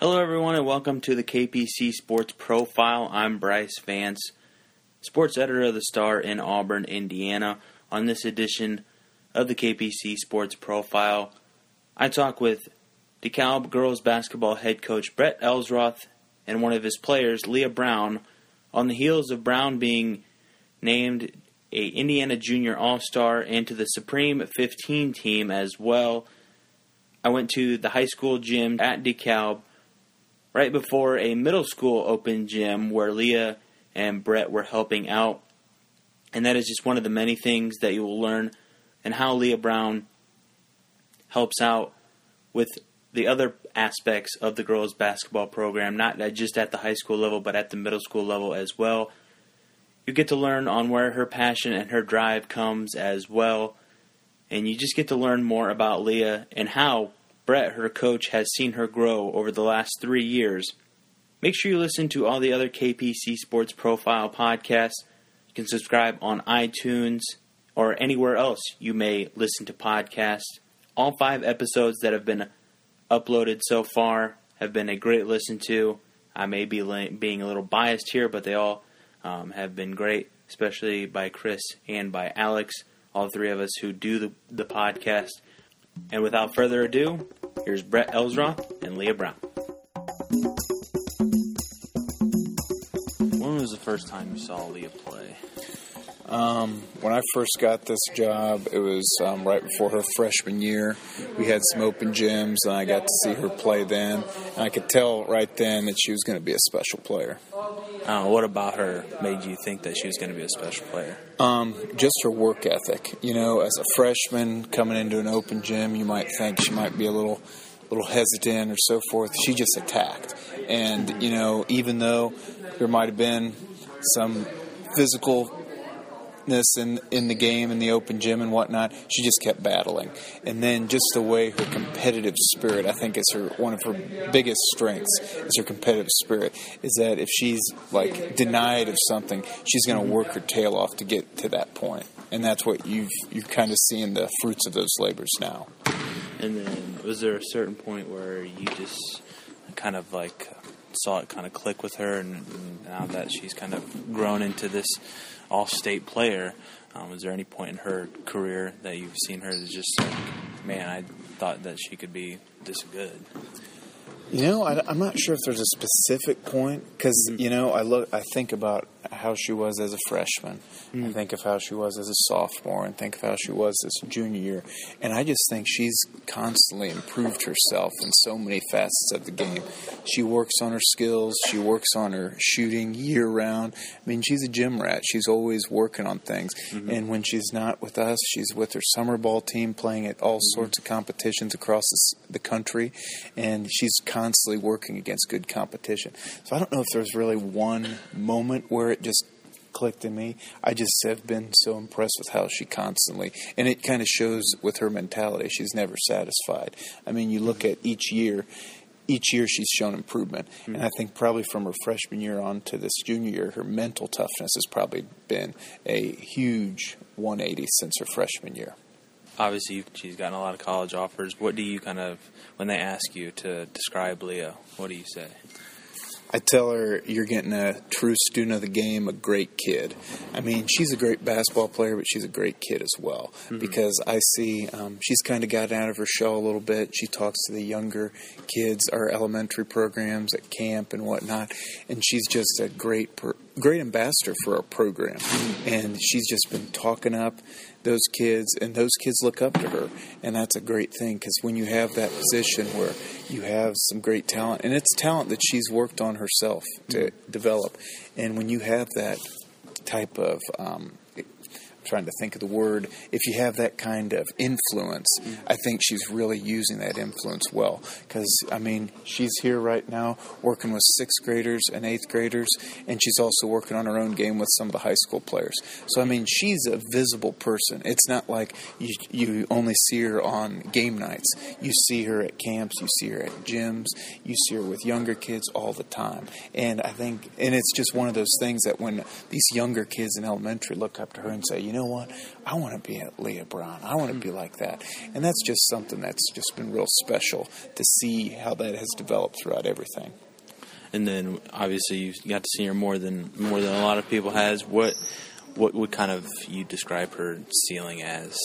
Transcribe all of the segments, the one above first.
Hello, everyone, and welcome to the KPC Sports Profile. I'm Brice Vance, sports editor of the Star in Auburn, Indiana. On this edition of the KPC Sports Profile, I talk with DeKalb girls basketball head coach Brett Eltzroth and one of his players, Leigha Brown, on the heels of Brown being named a Indiana Junior All Star and to the Supreme 15 team as well. I went to the high school gym at DeKalb right before a middle school open gym where Leigha and Brett were helping out. And that is just one of the many things that you will learn and how Leigha Brown helps out with the other aspects of the girls basketball program, not just at the high school level, but at the middle school level as well. You get to learn on where her passion and her drive comes as well. And you just get to learn more about Leigha and how Brett, her coach, has seen her grow over the last three years. Make sure you listen to all the other KPC Sports Profile podcasts. You can subscribe on iTunes or anywhere else you may listen to podcasts. All five episodes that have been uploaded so far have been a great listen to. I may be being a little biased here, but they all um, have been great, especially by Chris and by Alex, all three of us who do the, the podcast. And without further ado, here's Brett Eltzroth and Leigha Brown. When was the first time you saw Leigha play? Um, when I first got this job, it was um, right before her freshman year. We had some open gyms, and I got to see her play then. And I could tell right then that she was going to be a special player. Uh, what about her made you think that she was going to be a special player? Um, just her work ethic. You know, as a freshman coming into an open gym, you might think she might be a little, little hesitant or so forth. She just attacked, and you know, even though there might have been some physical in in the game in the open gym and whatnot. She just kept battling, and then just the way her competitive spirit. I think is her one of her biggest strengths is her competitive spirit. Is that if she's like denied of something, she's going to work her tail off to get to that point, and that's what you've you're kind of seeing the fruits of those labors now. And then, was there a certain point where you just kind of like saw it kind of click with her, and, and now that she's kind of grown into this all-state player. Um, was there any point in her career that you've seen her that's just like, man, I thought that she could be this good? You know, I, am not sure if there's a specific point because mm-hmm. you know I look, I think about how she was as a freshman, mm-hmm. I think of how she was as a sophomore, and think of how she was this junior year, and I just think she's constantly improved herself in so many facets of the game. She works on her skills, she works on her shooting year round. I mean, she's a gym rat. She's always working on things, mm-hmm. and when she's not with us, she's with her summer ball team, playing at all mm-hmm. sorts of competitions across the, the country, and she's constantly working against good competition. So I don't know if there's really one moment where it just clicked in me. I just have been so impressed with how she constantly, and it kind of shows with her mentality. She's never satisfied. I mean, you look at each year. Each year she's shown improvement, mm-hmm. and I think probably from her freshman year on to this junior year, her mental toughness has probably been a huge 180 since her freshman year obviously she's gotten a lot of college offers. What do you kind of when they ask you to describe Leigha? What do you say? I tell her you're getting a true student of the game, a great kid. I mean, she's a great basketball player, but she's a great kid as well mm-hmm. because I see um, she's kind of gotten out of her shell a little bit. She talks to the younger kids, our elementary programs at camp and whatnot, and she's just a great, great ambassador for our program. Mm-hmm. And she's just been talking up those kids, and those kids look up to her, and that's a great thing because when you have that position where you have some great talent, and it's talent that she's worked on herself to mm-hmm. develop, and when you have that type of um, trying to think of the word. If you have that kind of influence, I think she's really using that influence well. Because, I mean, she's here right now working with sixth graders and eighth graders, and she's also working on her own game with some of the high school players. So, I mean, she's a visible person. It's not like you, you only see her on game nights. You see her at camps, you see her at gyms, you see her with younger kids all the time. And I think, and it's just one of those things that when these younger kids in elementary look up to her and say, you know, know what? I want to be at Leigha Brown. I want to be like that. And that's just something that's just been real special to see how that has developed throughout everything. And then obviously you got to see her more than more than a lot of people has. What what would kind of you describe her ceiling as?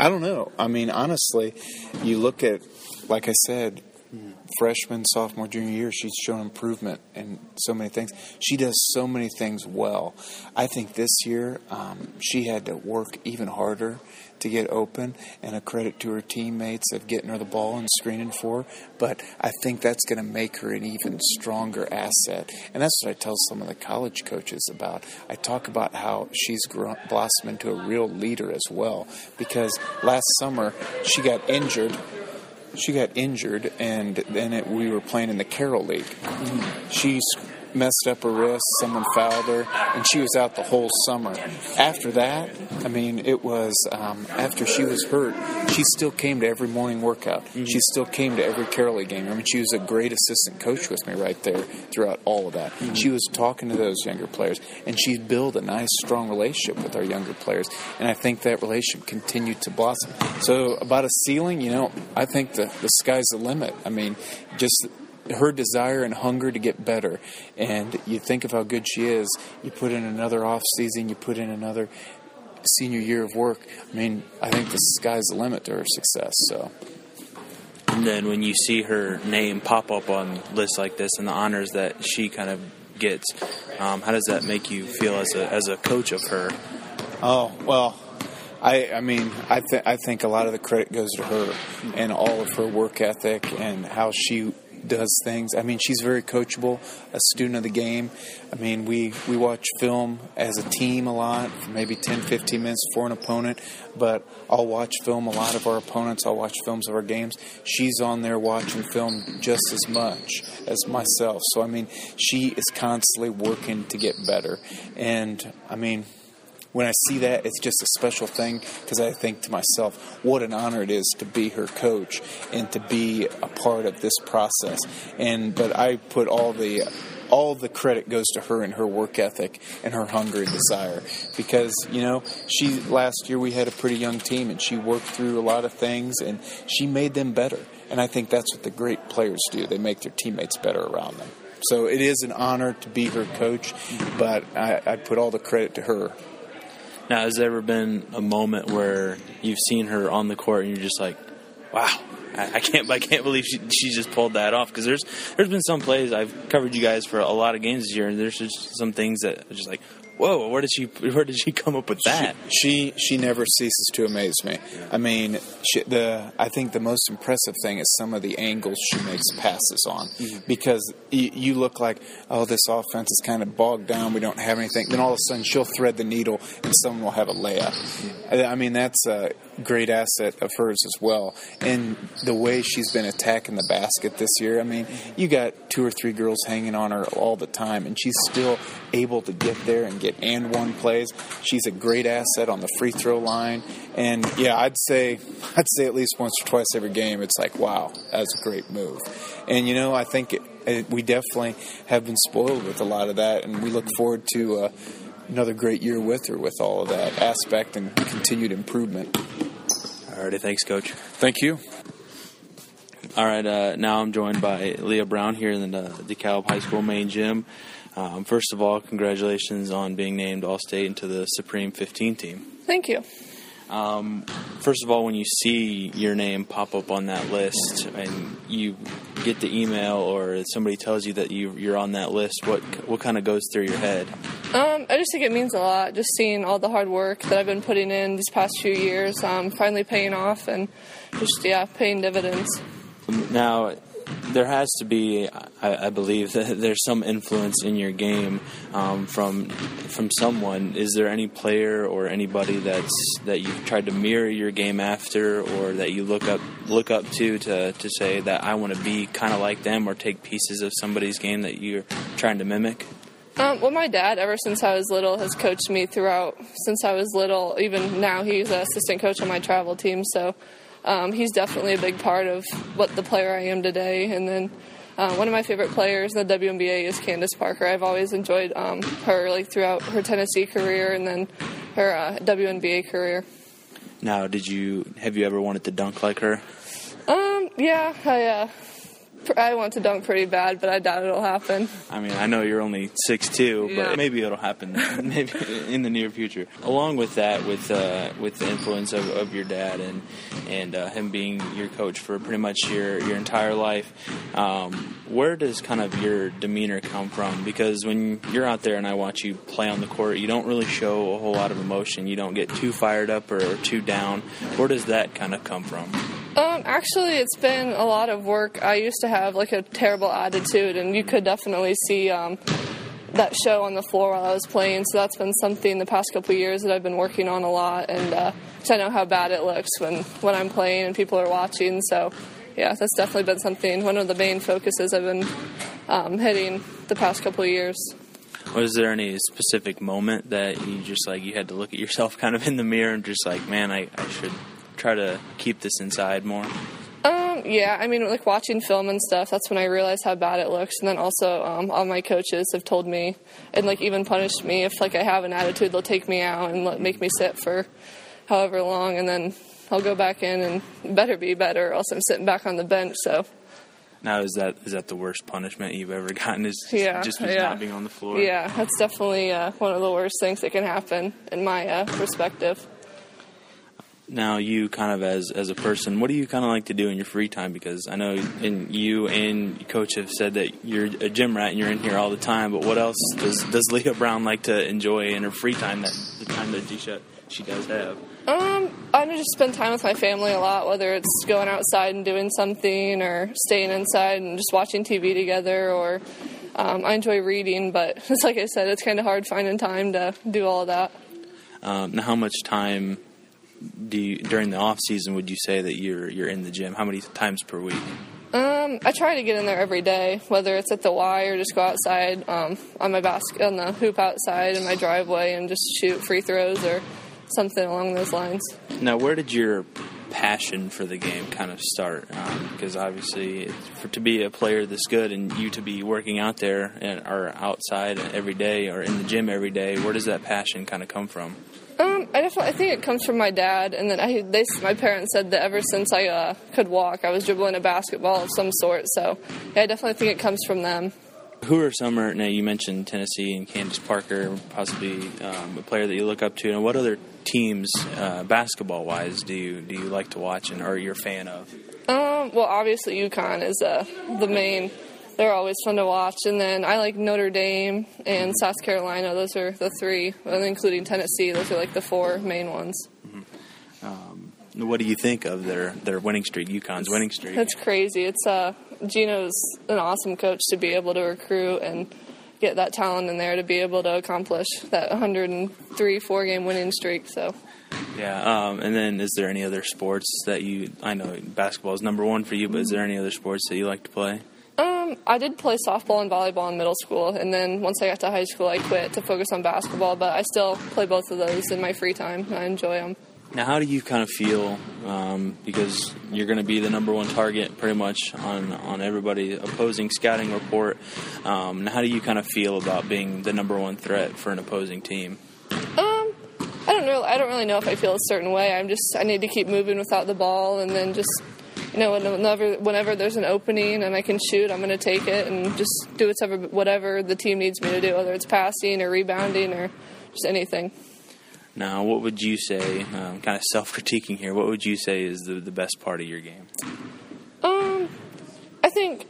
I don't know. I mean, honestly, you look at, like I said, freshman, sophomore, junior year, she's shown improvement in so many things. She does so many things well. I think this year um, she had to work even harder to get open, and a credit to her teammates of getting her the ball and screening for her. But I think that's going to make her an even stronger asset. And that's what I tell some of the college coaches about. I talk about how she's grown, blossomed into a real leader as well, because last summer she got injured she got injured, and then it, we were playing in the Carroll League. She messed up her wrist, someone fouled her, and she was out the whole summer. After that, I mean, it was um, after she was hurt, she still came to every morning workout. Mm-hmm. She still came to every League game. I mean, she was a great assistant coach with me right there throughout all of that. Mm-hmm. She was talking to those younger players, and she built a nice, strong relationship with our younger players. And I think that relationship continued to blossom. So, about a ceiling, you know, I think the, the sky's the limit. I mean, just her desire and hunger to get better. And you think of how good she is. You put in another off season. You put in another senior year of work. I mean, I think the sky's the limit to her success. So. And then when you see her name pop up on lists like this and the honors that she kind of gets, um, how does that make you feel as a as a coach of her? Oh well, I, I mean, I, th- I think a lot of the credit goes to her and all of her work ethic and how she does things. I mean, she's very coachable, a student of the game. I mean, we, we watch film as a team a lot, maybe 10, 15 minutes for an opponent, but I'll watch film a lot of our opponents. I'll watch films of our games. She's on there watching film just as much as myself. So, I mean, she is constantly working to get better. And, I mean, when I see that, it's just a special thing because I think to myself, what an honor it is to be her coach and to be a part of this process. And but I put all the all the credit goes to her and her work ethic and her hunger and desire. Because you know she last year we had a pretty young team and she worked through a lot of things and she made them better. And i think that's what the great players do. They make their teammates better around them. So it is an honor to be her coach but i, I put all the credit to her now, has there ever been a moment where you've seen her on the court and you're just like, wow, I, I can't, I can't believe she, she just pulled that off? Because there's, there's been some plays I've covered you guys for a lot of games this year, and there's just some things that are just like, whoa, where did she where did she come up with that? She she, she never ceases to amaze me. I mean, she, the I think the most impressive thing is some of the angles she makes passes on mm-hmm. because y- you look like oh this offense is kind of bogged down, we don't have anything. Then all of a sudden she'll thread the needle and someone will have a layup. Mm-hmm. I mean that's a great asset of hers as well, and the way she's been attacking the basket this year. I mean, you got two or three girls hanging on her all the time, and she's still able to get there and get and one plays. She's a great asset on the free throw line, and yeah, I'd say I'd say at least once or twice every game, it's like wow, that's a great move. And you know, I think it, it, we definitely have been spoiled with a lot of that, and we look forward to. Uh, another great year with her with all of that aspect and continued improvement. Alrighty, thanks, Coach. Thank you. All right, uh, now I'm joined by Leigha Brown here in the DeKalb High School main gym. Um, first of all, congratulations on being named All State into the Supreme 15 team. Thank you. Um, first of all, when you see your name pop up on that list and you get the email or somebody tells you that you, you're on that list, what what kind of goes through your head? Um, I just think it means a lot. Just seeing all the hard work that I've been putting in these past few years, um, finally paying off, and just yeah, paying dividends. Now, there has to be, I, I, believe, that there's some influence in your game um, from from someone. Is there any player or anybody that's that you've tried to mirror your game after, or that you look up look up to to, to say that I want to be kind of like them, or take pieces of somebody's game that you're trying to mimic? Um, well, my dad, ever since I was little, has coached me throughout. Since I was little, even now, he's an assistant coach on my travel team. So um, he's definitely a big part of what the player I am today. And then Uh, one of my favorite players in the WNBA is Candace Parker. I've always enjoyed um, her like throughout her Tennessee career and then her uh, WNBA career. Now, did you have you ever wanted to dunk like her? Um, yeah, I uh, I want to dunk pretty bad, but I doubt it'll happen. I mean, I know you're only six two, Yeah. but maybe it'll happen maybe in the near future. Along with that, with uh, with the influence of, of your dad and and uh, him being your coach for pretty much your your entire life, um, where does kind of your demeanor come from? Because when you're out there and I watch you play on the court, you don't really show a whole lot of emotion. You don't get too fired up or too down. Where does that kind of come from? Actually, it's been a lot of work. I used to have like a terrible attitude, and you could definitely see um, that show on the floor while I was playing. So that's been something the past couple years that I've been working on a lot, and uh I know how bad it looks when when I'm playing and people are watching. So yeah, that's definitely been something. One of the main focuses I've been um, hitting the past couple years. Was there any specific moment that you just like you had to look at yourself kind of in the mirror and just like, man, I, I should try to keep this inside more? Um, yeah, I mean, like watching film and stuff, that's when I realized how bad it looks. And then also, um, all my coaches have told me, and like even punished me if like I have an attitude, they'll take me out and let, make me sit for however long, and then I'll go back in and better be better, or else I'm sitting back on the bench. So Now is that is that the worst punishment you've ever gotten? Is Yeah, just yeah. not being on the floor? yeah, that's definitely uh, one of the worst things that can happen in my uh, perspective. Now you kind of as as a person, what do you kind of like to do in your free time? Because I know and you and coach have said that you're a gym rat and you're in here all the time. But what else does does Leigha Brown like to enjoy in her free time? That the time that she she does have. Um, I just spend time with my family a lot, whether it's going outside and doing something or staying inside and just watching TV together or um, I enjoy reading, but it's like I said, it's kind of hard finding time to do all that. Um, now, how much time do you during the off season would you say that you're you're in the gym? How many times per week? Um, I try to get in there every day, whether it's at the Y or just go outside um, on my basket on the hoop outside in my driveway and just shoot free throws or something along those lines. Now, where did your passion for the game kind of start? Because obviously, for to be a player this good and you to be working out there and or outside every day or in the gym every day, where does that passion kind of come from? Um, I definitely I think it comes from my dad, and then I they my parents said that ever since I uh, could walk, I was dribbling a basketball of some sort. So yeah, I definitely think it comes from them. Who are some? Now you mentioned Tennessee and Candace Parker, possibly um, a player that you look up to. And what other teams, uh, basketball wise, do you do you like to watch and are you a fan of? Um, well, obviously UConn is uh, the main. They're always fun to watch, and then I like Notre Dame and South Carolina. Those are the three, and including Tennessee. Those are like the four main ones. What do you think of their their winning streak, UConn's winning streak? That's crazy. It's uh, Geno's an awesome coach to be able to recruit and get that talent in there to be able to accomplish that 103 four game winning streak. So Yeah, um, and then is there any other sports that you? I know basketball is number one for you, but is there any other sports that you like to play? um, I did play softball and volleyball in middle school, and then once I got to high school, I quit to focus on basketball. But I still play both of those in my free time. I enjoy them. Now, how do you kind of feel? Um, because you're going to be the number one target, pretty much on on everybody opposing scouting report. Um, now, how do you kind of feel about being the number one threat for an opposing team? Um, I don't really, I don't really know if I feel a certain way. I'm just, I need to keep moving without the ball, and then just, you know, whenever, whenever there's an opening and I can shoot, I'm going to take it and just do whatever, whatever the team needs me to do, whether it's passing or rebounding or just anything. Now, what would you say? Um, kind of self-critiquing here. What would you say is the the best part of your game? Um, I think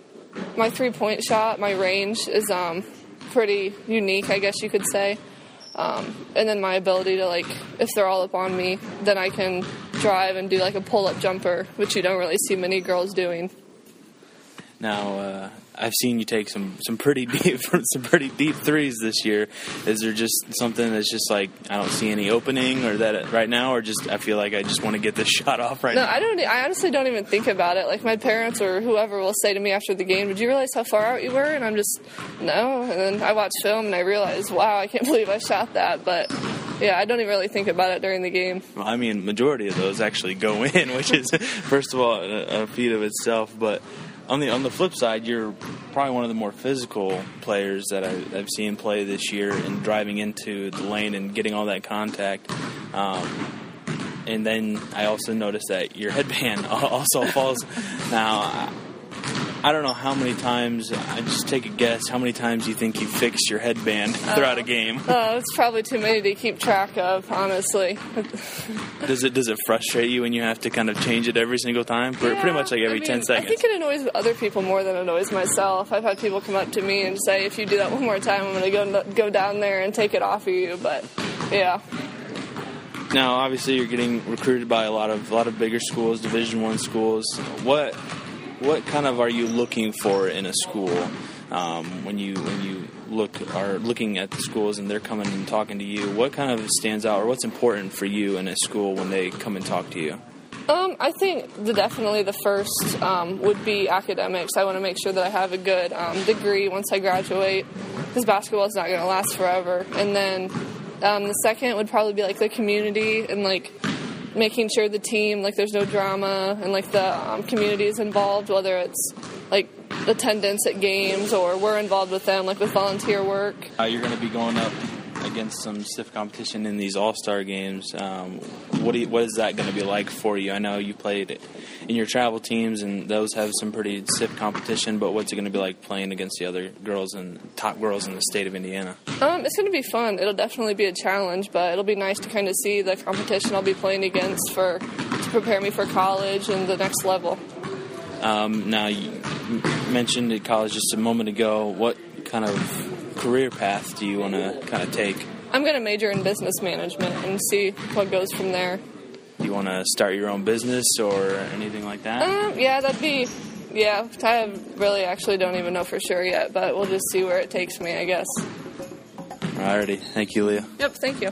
my three point shot, my range is um pretty unique, I guess you could say. Um, and then my ability to like, if they're all up on me, then I can drive and do like a pull up jumper, which you don't really see many girls doing. Now, uh, I've seen you take some, some pretty deep some pretty deep threes this year. Is there just something that's just like I don't see any opening or that right now, or just I feel like I just want to get this shot off right No, now? No, I don't. I honestly don't even think about it. Like my parents or whoever will say to me after the game, "Did you realize how far out you were?" And I'm just, no. And then I watch film and I realize, wow, I can't believe I shot that. But yeah, I don't even really think about it during the game. Well, I mean, majority of those actually go in, which is first of all a, a feat of itself. But on the on the flip side, you're probably one of the more physical players that I, I've seen play this year, and driving into the lane and getting all that contact. Um, and then I also noticed that your headband also falls. Now, I don't know how many times. I just take a guess. How many times you think you fixed your headband throughout a oh. game? Oh, it's probably too many to keep track of, honestly. does it does it frustrate you when you have to kind of change it every single time? Yeah, pretty much like every I mean, ten seconds. I think it annoys other people more than it annoys myself. I've had people come up to me and say, "If you do that one more time, I'm going to go go down there and take it off of you." But yeah, Now, obviously, you're getting recruited by a lot of a lot of bigger schools, Division One schools. What what kind of are you looking for in a school um, when you when you look are looking at the schools and they're coming and talking to you? What kind of stands out, or what's important for you in a school when they come and talk to you? um, I think the, definitely the first um, would be academics. I want to make sure that I have a good um, degree once I graduate, because basketball is not going to last forever. And then um, the second would probably be like the community and like making sure the team like there's no drama and like the um, community is involved, whether it's like attendance at games or we're involved with them, like with volunteer work. Uh, you're going to be going up against some stiff competition in these All Star games. Um, what you, what is that going to be like for you? I know you played in your travel teams, and those have some pretty stiff competition. But what's it going to be like playing against the other girls and top girls in the state of Indiana? Um, it's going to be fun. It'll definitely be a challenge, but it'll be nice to kind of see the competition I'll be playing against for to prepare me for college and the next level. Um, now you mentioned at college just a moment ago. What kind of career path do you want to kind of take? I'm going to major in business management and see what goes from there. Do you want to start your own business or anything like that? Um, yeah, that'd be. Yeah, I really actually don't even know for sure yet, but we'll just see where it takes me, I guess. Alrighty, thank you, Leigha. Yep, thank you.